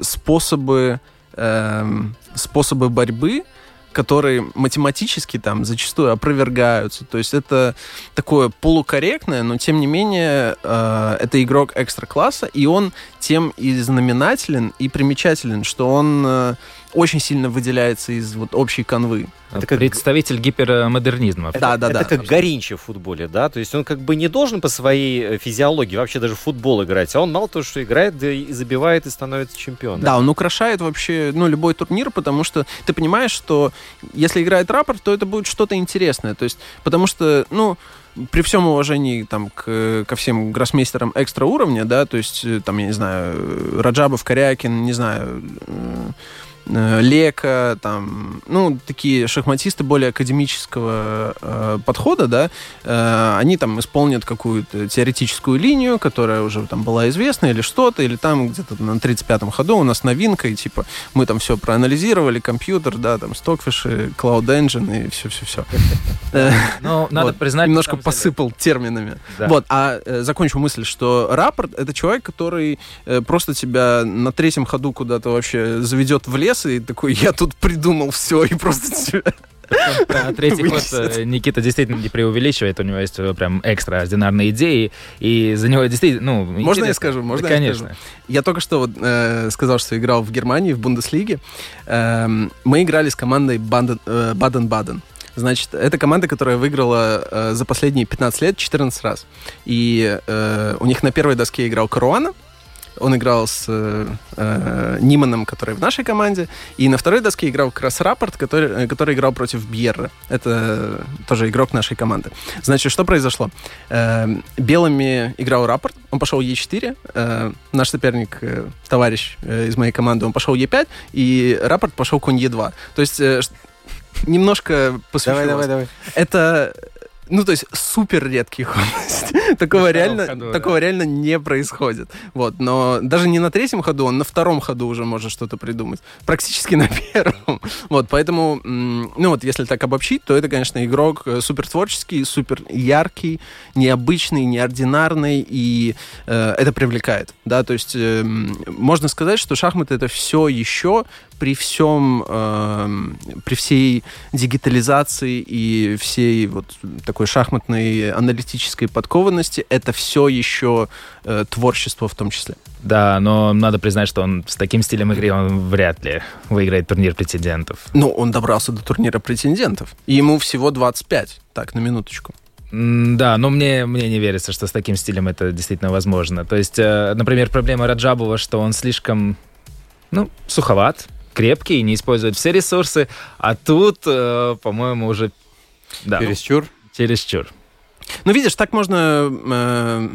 способы, эм, способы борьбы, которые математически там зачастую опровергаются. То есть это такое полукорректное, но тем не менее э, это игрок экстра-класса, и он тем и знаменателен, и примечателен, что он э, очень сильно выделяется из вот общей канвы. Это как- Представитель гипермодернизма. Да, да, да. Это как Горинча в футболе, да? То есть он как бы не должен по своей э, физиологии вообще даже в футбол играть, а он мало того, что играет, да и забивает и становится чемпионом. Да, он украшает вообще ну, любой турнир, потому что ты понимаешь, что если играет рапорт, то это будет что-то интересное. То есть, потому что, ну, при всем уважении там, к, ко всем гроссмейстерам экстра уровня, да, то есть, э, там, я не знаю, э, Раджабов, Корякин, не знаю, Лека, там, ну, такие шахматисты более академического э, подхода, да, э, они там исполнят какую-то теоретическую линию, которая уже там была известна или что-то, или там где-то на 35-м ходу у нас новинка, и типа мы там все проанализировали, компьютер, да, там Stockfish, Cloud Engine и все-все-все. Ну, надо признать... Немножко посыпал терминами. Вот, а э, закончу мысль, что рапорт это человек, который э, просто тебя на третьем ходу куда-то вообще заведет в лес и такой, я тут придумал все, и просто тебя... Про третий ход э, Никита действительно не преувеличивает, у него есть э, прям экстраординарные идеи, и за него действительно, ну... Можно я скажу? Можно Да, я конечно. скажу? Я только что вот, э, сказал, что играл в Германии, в Бундеслиге. Эм, мы играли с командой э, Баден-Баден. Значит, это команда, которая выиграла э, за последние 15 лет 14 раз. И э, у них на первой доске играл Каруана, он играл с э, э, Ниманом, который в нашей команде. И на второй доске играл как раз Рапорт, который, э, который играл против Бьерра. Это тоже игрок нашей команды. Значит, что произошло? Э, белыми играл Рапорт, он пошел Е4. э, наш соперник, э, товарищ э, из моей команды, он пошел Е5, и Рапорт пошел конь Е2. То есть э, немножко посвящу Давай, давай, давай. Это, ну, то есть супер редкий ход. Такого реально, ходу, такого реально не происходит. Вот, но даже не на третьем ходу, он на втором ходу уже может что-то придумать. Практически на первом. Вот, поэтому, ну вот, если так обобщить, то это, конечно, игрок э, супер творческий, супер яркий, необычный, неординарный, и э, это привлекает, да, то есть э, можно сказать, что шахматы это все еще при всем, эм, при всей дигитализации и всей вот такой шахматной аналитической подкованности, это все еще э, творчество в том числе. Да, но надо признать, что он с таким стилем игры он вряд ли выиграет турнир претендентов. Ну, он добрался до турнира претендентов, и ему всего 25, так, на минуточку. Да, но мне, мне не верится, что с таким стилем это действительно возможно. То есть, э, например, проблема Раджабова, что он слишком, ну, суховат, крепкий, не использует все ресурсы, а тут, э, по-моему, уже... Да, Чересчур. чересчур. Ну, видишь, так можно... э,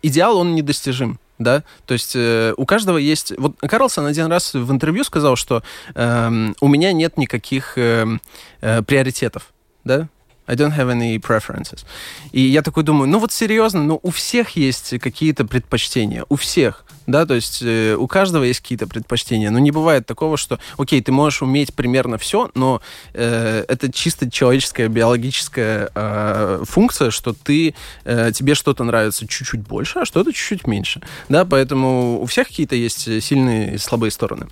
идеал, он недостижим. Да, то есть э, у каждого есть. Вот Карлсон один раз в интервью сказал, что эм, у меня нет никаких эм, э, приоритетов, да. I don't have any preferences. И я такой думаю, ну вот серьезно, ну у всех есть какие-то предпочтения, у всех, да, то есть э, у каждого есть какие-то предпочтения. Но не бывает такого, что, окей, ты можешь уметь примерно все, но э, это чисто человеческая биологическая э, функция, что ты э, тебе что-то нравится чуть-чуть больше, а что-то чуть-чуть меньше, да, поэтому у всех какие-то есть сильные и слабые стороны.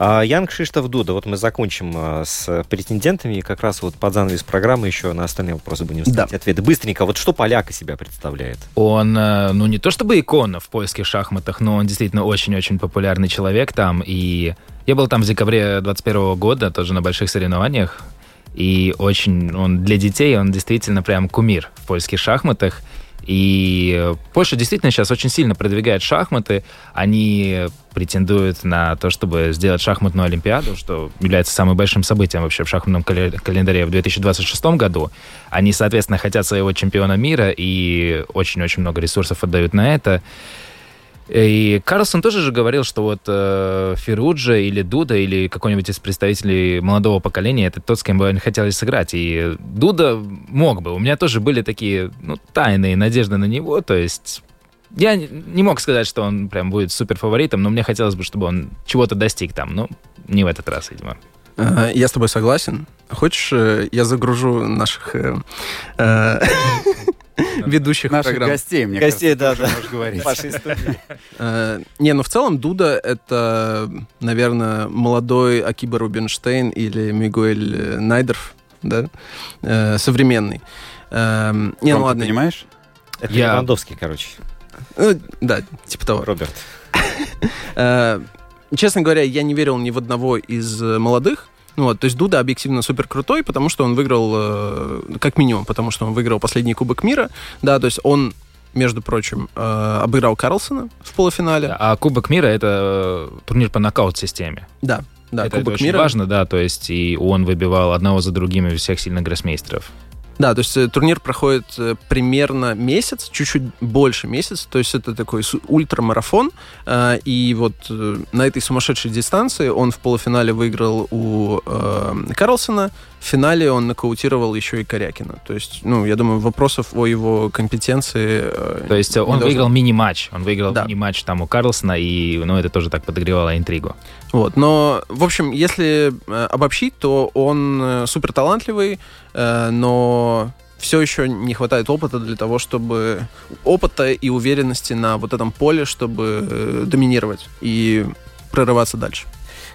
А, Ян Кшиштов Дуда, вот мы закончим а, с претендентами, и как раз вот под занавес программы еще на остальные вопросы будем ставить Да. ответы. Быстренько, вот что поляк из себя представляет? Он, э, ну, не то чтобы икона в польских шахматах, но он действительно очень-очень популярный человек там. И я был там в декабре 21 года, тоже на больших соревнованиях. И очень, он для детей, он действительно прям кумир в польских шахматах. И Польша действительно сейчас очень сильно продвигает шахматы. Они претендуют на то, чтобы сделать шахматную олимпиаду, что является самым большим событием вообще в шахматном календаре в 2026 году. Они, соответственно, хотят своего чемпиона мира и очень-очень много ресурсов отдают на это. И Карлсон тоже же говорил, что вот э, Феруджа или Дуда или какой-нибудь из представителей молодого поколения это тот, с кем бы они хотели сыграть. И Дуда мог бы. У меня тоже были такие ну, тайные надежды на него. То есть я не- мог сказать, что он прям будет супер фаворитом, но мне хотелось бы, чтобы он чего-то достиг там. Ну, не в этот раз, видимо. Я с тобой согласен. Хочешь, э, я загружу наших э, э, ведущих Наших программ? гостей, мне Гостей, кажется, да, да. можешь говорить. Вашей студии. Э, Не, ну в целом Дуда — это, наверное, молодой Акиба Рубинштейн или Мигуэль э, Найдерф, да, Э, современный. Эм, Не, ну ладно. понимаешь? Это Я- Левандовский, короче, Ну, Да, типа того. Роберт. Э, Честно говоря, я не верил ни в одного из э, молодых. Ну вот, то есть Дуда объективно супер крутой, потому что он выиграл, э, как минимум, потому что он выиграл последний Кубок мира, да, то есть он, между прочим, э, обыграл Карлсона в полуфинале. А Кубок мира это э, турнир по нокаут-системе. Да, да, это, это Кубок очень мира. важно, да, то есть и он выбивал одного за другим из всех сильных гроссмейстеров. Да, то есть э, турнир проходит э, примерно месяц, чуть-чуть больше месяца, то есть это такой ультрамарафон, э, и вот на этой сумасшедшей дистанции он в полуфинале выиграл у Карлсона, в финале он нокаутировал еще и Корякина. То есть, ну, я думаю, вопросов о его компетенции... э, То есть он должно выиграл мини-матч. Он выиграл Да. мини-матч там у Карлсона, и ну, это тоже так подогревало интригу. Вот, но, в общем, если э, обобщить, то он э, супер талантливый, но все еще не хватает опыта для того, чтобы опыта и уверенности на вот этом поле, чтобы доминировать и прорываться дальше.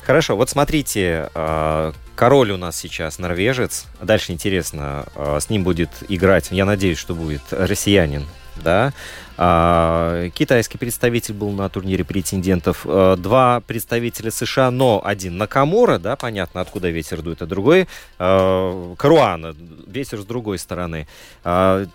Хорошо, вот смотрите, а, король у нас сейчас норвежец. Дальше интересно, а, с ним будет играть, я надеюсь, что будет россиянин, да? А, Китайский представитель был на турнире претендентов. А, Два представителя США, но один Накамура, да, понятно, откуда ветер дует, а другой а, Каруана, ветер с другой стороны. А,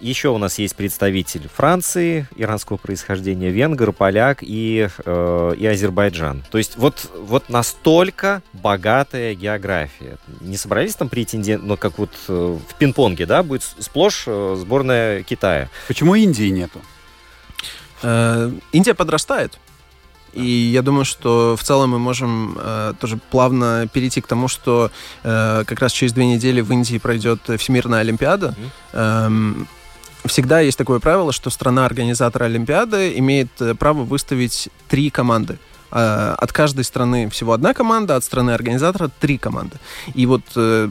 Еще у нас есть представитель Франции, иранского происхождения, венгр, поляк и, э, и Азербайджан. То есть вот, вот настолько богатая география. Не собрались там претенденты, ну как вот э, в пинг-понге, да, будет сплошь э, сборная Китая. Почему Индии нету? Э, Индия подрастает. И я думаю, что в целом мы можем э, тоже плавно перейти к тому, что э, как раз через две недели в Индии пройдет Всемирная Олимпиада. Эм, всегда есть такое правило, что страна-организатор Олимпиады имеет э, право выставить три команды. Э, От каждой страны всего одна команда, от страны-организатора три команды. И вот э,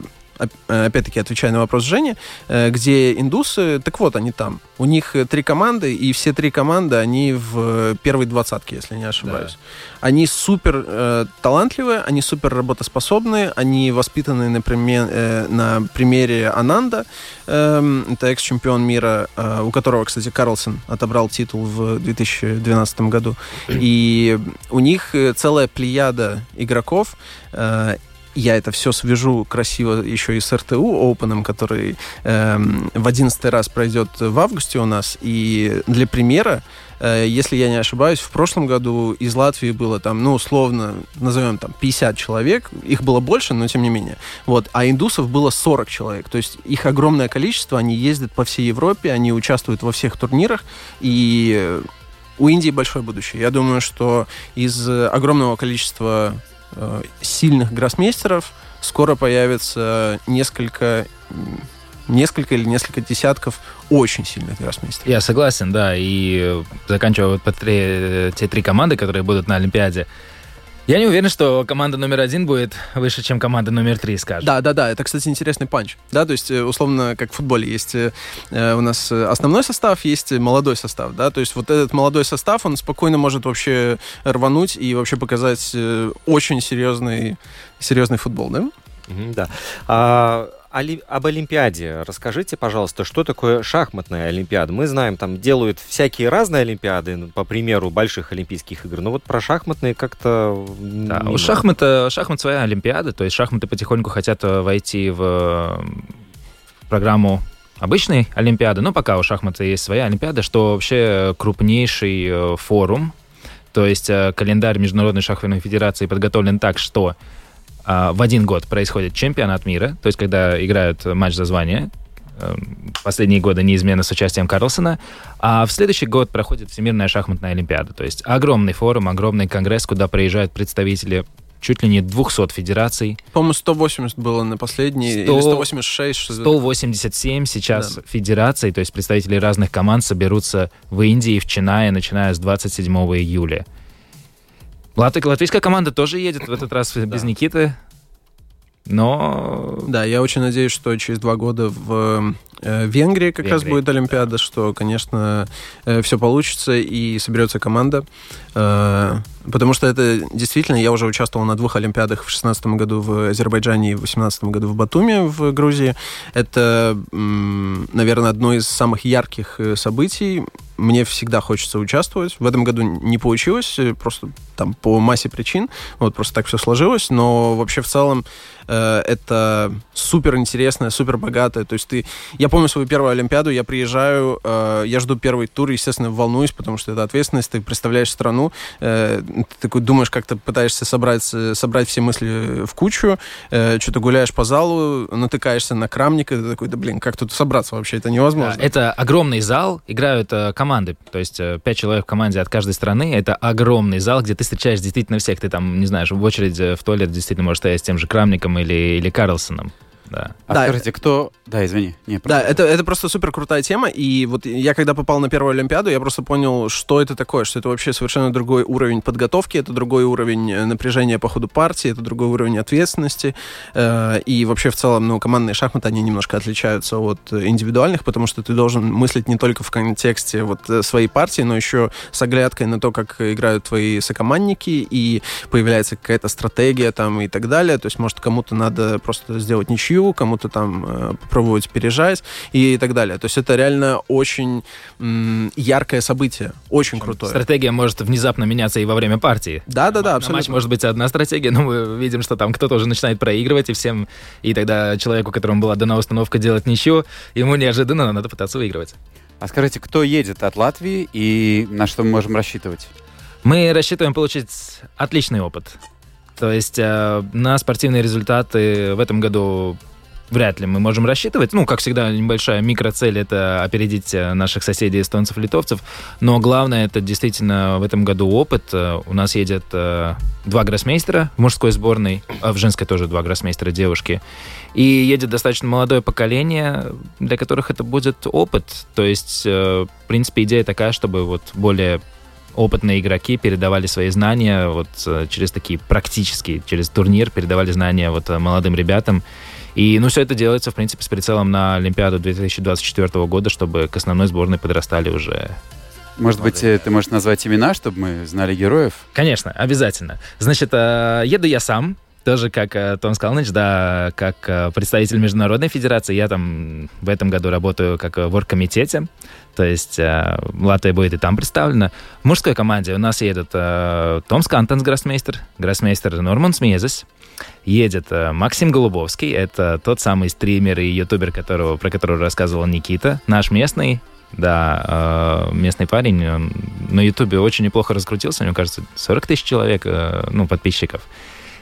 опять-таки отвечая на вопрос Жени, э, где индусы, так вот, они там. У них э, три команды, и все три команды, они в э, первой двадцатке, если не ошибаюсь. Они супер э, талантливые, они супер работоспособные, они воспитаны на, приме- э, на примере Ананда, эм, это экс-чемпион мира, э, у которого, кстати, Карлсон отобрал титул в 2012 году. И у них э, целая плеяда игроков, э, я это все свяжу красиво еще и с РТУ Open, который эм, в одиннадцатый раз пройдет в августе у нас. И для примера, э, если я не ошибаюсь, в прошлом году из Латвии было там, ну, условно, назовем там 50 человек. Их было больше, но тем не менее. Вот. А индусов было 40 человек. То есть их огромное количество, они ездят по всей Европе, они участвуют во всех турнирах. И э, у Индии большое будущее. Я думаю, что из э, огромного количества э, сильных гроссмейстеров скоро появится несколько, несколько или несколько десятков очень сильных гроссмейстеров. Я согласен, да. И э, заканчивая вот те три команды, которые будут на Олимпиаде, я не уверен, что команда номер один будет выше, чем команда номер три, скажем. Да, да, да, это, кстати, интересный панч. Да, то есть, э, условно, как в футболе, есть э, э, у нас основной состав, есть молодой состав, да, то есть вот этот молодой состав, он спокойно может вообще рвануть и вообще показать э, очень серьезный, серьезный футбол, да? Мгм, Да. А, оли- об Олимпиаде. Расскажите, пожалуйста, что такое шахматная Олимпиада? Мы знаем, там делают всякие разные Олимпиады, ну, по примеру, больших Олимпийских игр, но вот про шахматные как-то... Да, у шахмата, шахмат своя Олимпиада, то есть шахматы потихоньку хотят э, войти в, программу обычной Олимпиады, но пока у шахмата есть своя Олимпиада, что вообще крупнейший э, форум, то есть э, календарь Международной шахматной федерации подготовлен так, что в один год происходит чемпионат мира, то есть когда играют матч за звание, э, последние годы неизменно с участием Карлсона, а в следующий год проходит Всемирная шахматная Олимпиада, то есть огромный форум, огромный конгресс, куда приезжают представители чуть ли не 200 федераций, По-моему, 180 было на последней, 100 или 186. что-то 187 сейчас федераций, то есть представители разных команд соберутся в Индии, в Чинае, начиная с 27 июля. Лат- Латвийская команда тоже едет в этот раз без Никиты, но Да, я очень надеюсь, что через два года в э, Венгрии как раз Венгрии, будет Олимпиада, что, конечно, все получится и соберется команда. Потому что это действительно, я уже участвовал на двух Олимпиадах в 16 году в Азербайджане и в 18 году в Батуми в Грузии. Это, наверное, одно из самых ярких э, событий. Мне всегда хочется участвовать. В этом году не получилось, э, просто там по массе причин. Вот просто так все сложилось. Но вообще в целом э, это супер интересное, супер богатое. То есть ты... Я помню свою первую Олимпиаду, я приезжаю, э, я жду первый тур, естественно, волнуюсь, потому что это ответственность, ты представляешь страну, э, ты такой думаешь, как ты пытаешься собрать, э, собрать все мысли в кучу, э, что-то гуляешь по залу, натыкаешься на крамника, ты такой, да блин, как тут собраться вообще, это невозможно. Да, это огромный зал, играют э, команды, то есть э, пять человек в команде от каждой страны. Это огромный зал, где ты встречаешь действительно всех. Ты там, не знаешь, в очередь в туалет действительно можешь стоять с тем же Крамником или, или Карлсоном. Да. А Да, скажите, кто... Да, извини. Не, Да, это, это просто супер крутая тема. И вот я когда попал на первую Олимпиаду, я просто понял, что это такое, что это вообще совершенно другой уровень подготовки, это другой уровень э, напряжения по ходу партии, это другой уровень ответственности. Э, И вообще в целом, ну, командные шахматы, они немножко отличаются от индивидуальных, потому что ты должен мыслить не только в контексте вот э, своей партии, но еще с оглядкой на то, как играют твои сокомандники, и появляется какая-то стратегия там и так далее. То есть, может, кому-то надо просто сделать ничью, кому-то там э, попробовать пережать и так далее. То есть это реально очень м, яркое событие, очень крутое. Стратегия может внезапно меняться и во время партии. Да, да, да, На матч абсолютно. может быть одна стратегия, но мы видим, что там кто-то уже начинает проигрывать, и всем, и тогда человеку, которому была дана установка делать ничего, ему неожиданно надо пытаться выигрывать. А скажите, кто едет от Латвии и на что мы можем рассчитывать? Мы рассчитываем получить отличный опыт. То есть э, на спортивные результаты в этом году вряд ли мы можем рассчитывать. Ну, как всегда, небольшая микроцель — это опередить э, наших соседей эстонцев, литовцев. Но главное — это действительно в этом году опыт. Э, у нас едет э, два гроссмейстера в мужской сборной, а в женской тоже два гроссмейстера девушки. И едет достаточно молодое поколение, для которых это будет опыт. То есть, в принципе, идея такая, чтобы вот более опытные игроки передавали свои знания вот через такие практические, через турнир передавали знания вот молодым ребятам. И, ну, все это делается, в принципе, с прицелом на Олимпиаду 2024 года, чтобы к основной сборной подрастали уже может быть, э, ты можешь назвать имена, чтобы мы знали героев? Конечно, обязательно. Значит, э, еду я сам, тоже как э, Том Скалныч, да, как представитель Международной Федерации. Я там в этом году работаю как в оргкомитете, то есть Латвия будет и там представлена. В мужской команде у нас едет Том Скантенс, гроссмейстер, гроссмейстер Норман Смезес, едет э, Максим Голубовский. Это тот самый стример и ютубер, которого, про которого рассказывал Никита. Наш местный, да, э, местный парень. Он на ютубе очень неплохо раскрутился. Мне кажется, 40 тысяч человек, э, ну, подписчиков.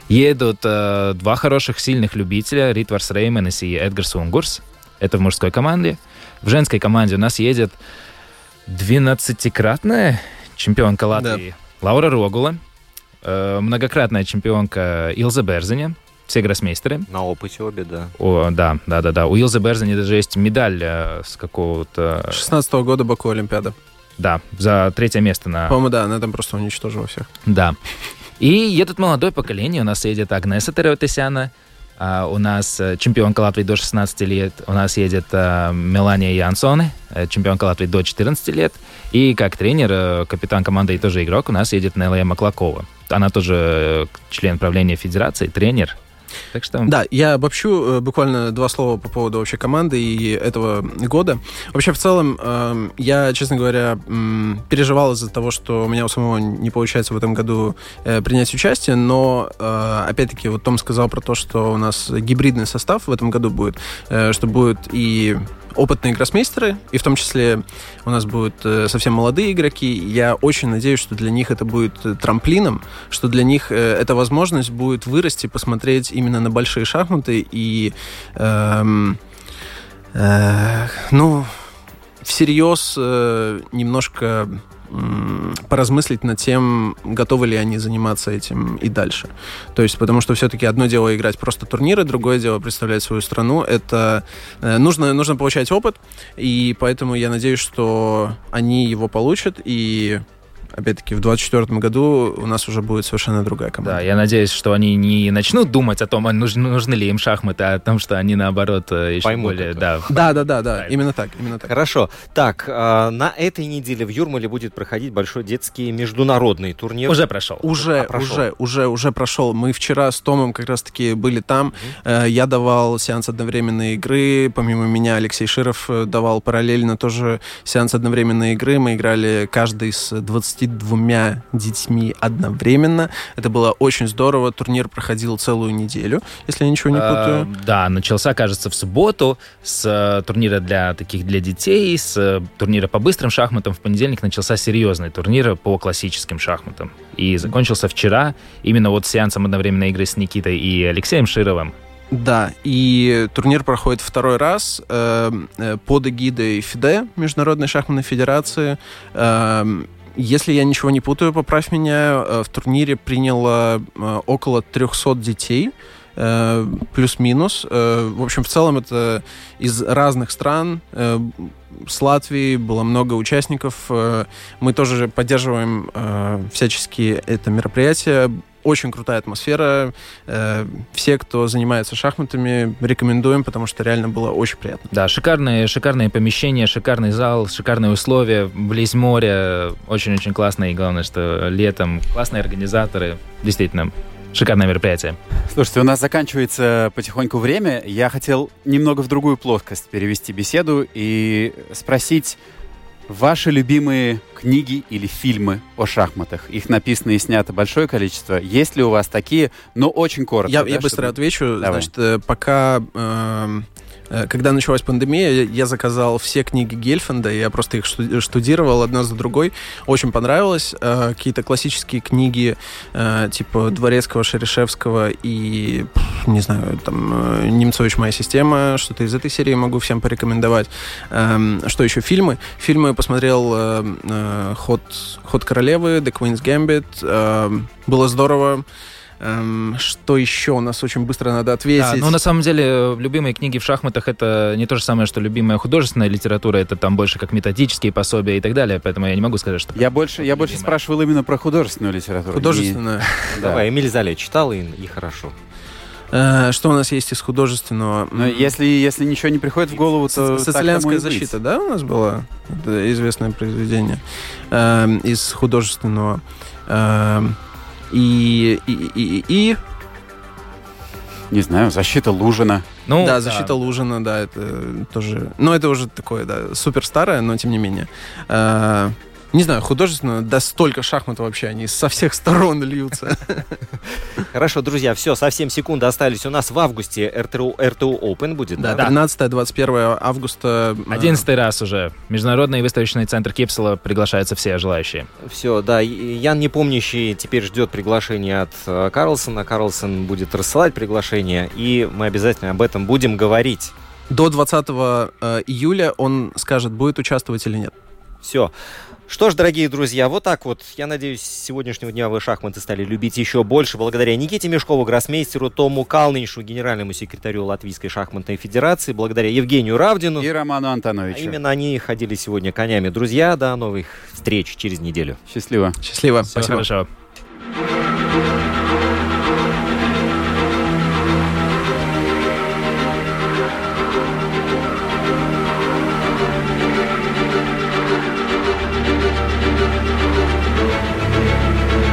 Едут два хороших, сильных любителя. Ритварс Рейменес и Эдгар Сунгурс. Это в мужской команде. В женской команде у нас едет 12-кратная чемпионка Латвии да. Лаура Рогула. Э, многократная чемпионка Илза Берзине, все гроссмейстеры. На опыте обе, да. О, да, да, да, да. У Илзы Берзини даже есть медаль э, с какого-то... 16 -го года Баку Олимпиада. Да, за третье место на... По-моему, да, она там просто уничтожила всех. Да. И едет молодое поколение. У нас едет Агнеса Тереотесяна, а у нас э, чемпионка Латвии до 16 лет. У нас едет а, Мелания Янсоне, чемпионка Латвии до 14 лет. И как тренер, капитан команды и тоже игрок, у нас едет Нелая Маклакова она тоже э, член правления федерации, тренер. Так что... Да, я обобщу э, буквально два слова по поводу вообще команды и этого года. Вообще, в целом, э, я, честно говоря, переживал из-за того, что у меня у самого не получается в этом году э, принять участие, но, э, опять-таки, вот Том сказал про то, что у нас гибридный состав в этом году будет, что будет и опытные гроссмейстеры, и в том числе у нас будут э, совсем молодые игроки. Я очень надеюсь, что для них это будет э, трамплином, что для них э, эта возможность будет вырасти, посмотреть именно на большие шахматы и, эм, э, ну, всерьез э, немножко поразмыслить над тем, готовы ли они заниматься этим и дальше. То есть, потому что все-таки одно дело играть просто турниры, другое дело представлять свою страну. Это э, нужно, нужно получать опыт, и поэтому я надеюсь, что они его получат, и опять-таки, в 2024 году у нас уже будет совершенно другая команда. Да, я надеюсь, что они не начнут думать о том, а нужны, нужны ли им шахматы, а о том, что они, наоборот, э, еще Поймут более... Да, да, да, да, да, именно так, именно так. Хорошо. Так, а, на этой неделе в Юрмале будет проходить большой детский международный турнир. Уже прошел. Уже, а, прошел. уже, уже, уже прошел. Мы вчера с Томом как раз-таки были там. Угу. Я давал сеанс одновременной игры. Помимо меня Алексей Широв э, давал параллельно тоже сеанс одновременной игры. Мы играли каждый с 20 двумя детьми одновременно. Это было очень здорово. Турнир проходил целую неделю, если я ничего не а, путаю. Да, начался, кажется, в субботу с э, турнира для таких для детей, с э, турнира по быстрым шахматам. В понедельник начался серьезный турнир по классическим шахматам. И закончился вчера именно вот сеансом одновременной игры с Никитой и Алексеем Шировым. Да, и турнир проходит второй раз э, э под эгидой ФИДЕ, Международной шахматной федерации. Э, если я ничего не путаю, поправь меня, э, в турнире приняло э, около 300 детей, э, плюс-минус. В общем, в целом это из разных стран. С Латвии было много участников. Мы тоже поддерживаем всячески это мероприятие очень крутая атмосфера. Э, все, кто занимается шахматами, рекомендуем, потому что реально было очень приятно. Да, шикарные, шикарные помещения, шикарный зал, шикарные условия, близ моря. Очень-очень классно. И главное, что летом классные организаторы. Действительно, Шикарное мероприятие. Слушайте, у нас заканчивается потихоньку время. Я хотел немного в другую плоскость перевести беседу и спросить, Ваши любимые книги или фильмы о шахматах? Их написано и снято большое количество. Есть ли у вас такие, но очень коротко? Я, да, я быстро чтобы... отвечу. Давай. Значит, э, пока Э, Когда началась пандемия, я заказал все книги Гельфанда, я просто их шту- штудировал одна за другой. Очень понравилось. Э, Какие-то классические книги э, типа Дворецкого, Шерешевского и, не знаю, там, э, Немцович «Моя система», что-то из этой серии могу всем порекомендовать. Эм, Что еще? Фильмы. Фильмы посмотрел э, э, «Ход, «Ход королевы», «The Queen's Gambit». Эм, Было здорово. Эм, Что еще? У нас очень быстро надо Да, ответить. ну на самом деле э, любимые книги в шахматах это не то же самое, что любимая художественная литература, это там больше как методические пособия и так далее, поэтому я не могу сказать, что... Я больше, я больше спрашивал именно про художественную литературу. Да. Давай, Эмиль Золя читал и, и хорошо. Э, Что у нас есть из художественного? Но М, если, если ничего не приходит в голову, то Социалянская и быть. защита, да, у нас было Это известное произведение эм, из художественного. И, и, и, и- Не знаю, защита Лужина. Ну, да, защита Лужина, да, это тоже. Ну, это уже такое, да, супер старое, но тем не менее. Э, Не знаю, художественно, да столько шахмат вообще, они со всех сторон льются. Хорошо, друзья, все, совсем секунды остались. У нас в августе РТУ, РТУ Open будет, да? Да. 13-21 августа. э, Одиннадцатый раз уже. Международный выставочный центр Кипсела приглашаются все желающие. Все, да. Ян Непомнящий теперь ждет приглашение от э, Карлсона. Карлсон будет рассылать приглашение, и мы обязательно об этом будем говорить. До 20 э, июля он скажет, будет участвовать или нет. Все. Что ж, дорогие друзья, вот так вот. Я надеюсь, с сегодняшнего дня вы шахматы стали любить еще больше благодаря Никите Мешкову, гроссмейстеру, Тому Калниншу, генеральному секретарю Латвийской шахматной федерации, благодаря Евгению Равдину. И Роману А Антоновичу. именно они ходили сегодня конями. Друзья, до новых встреч через неделю. Счастливо. Счастливо. Всего хорошего.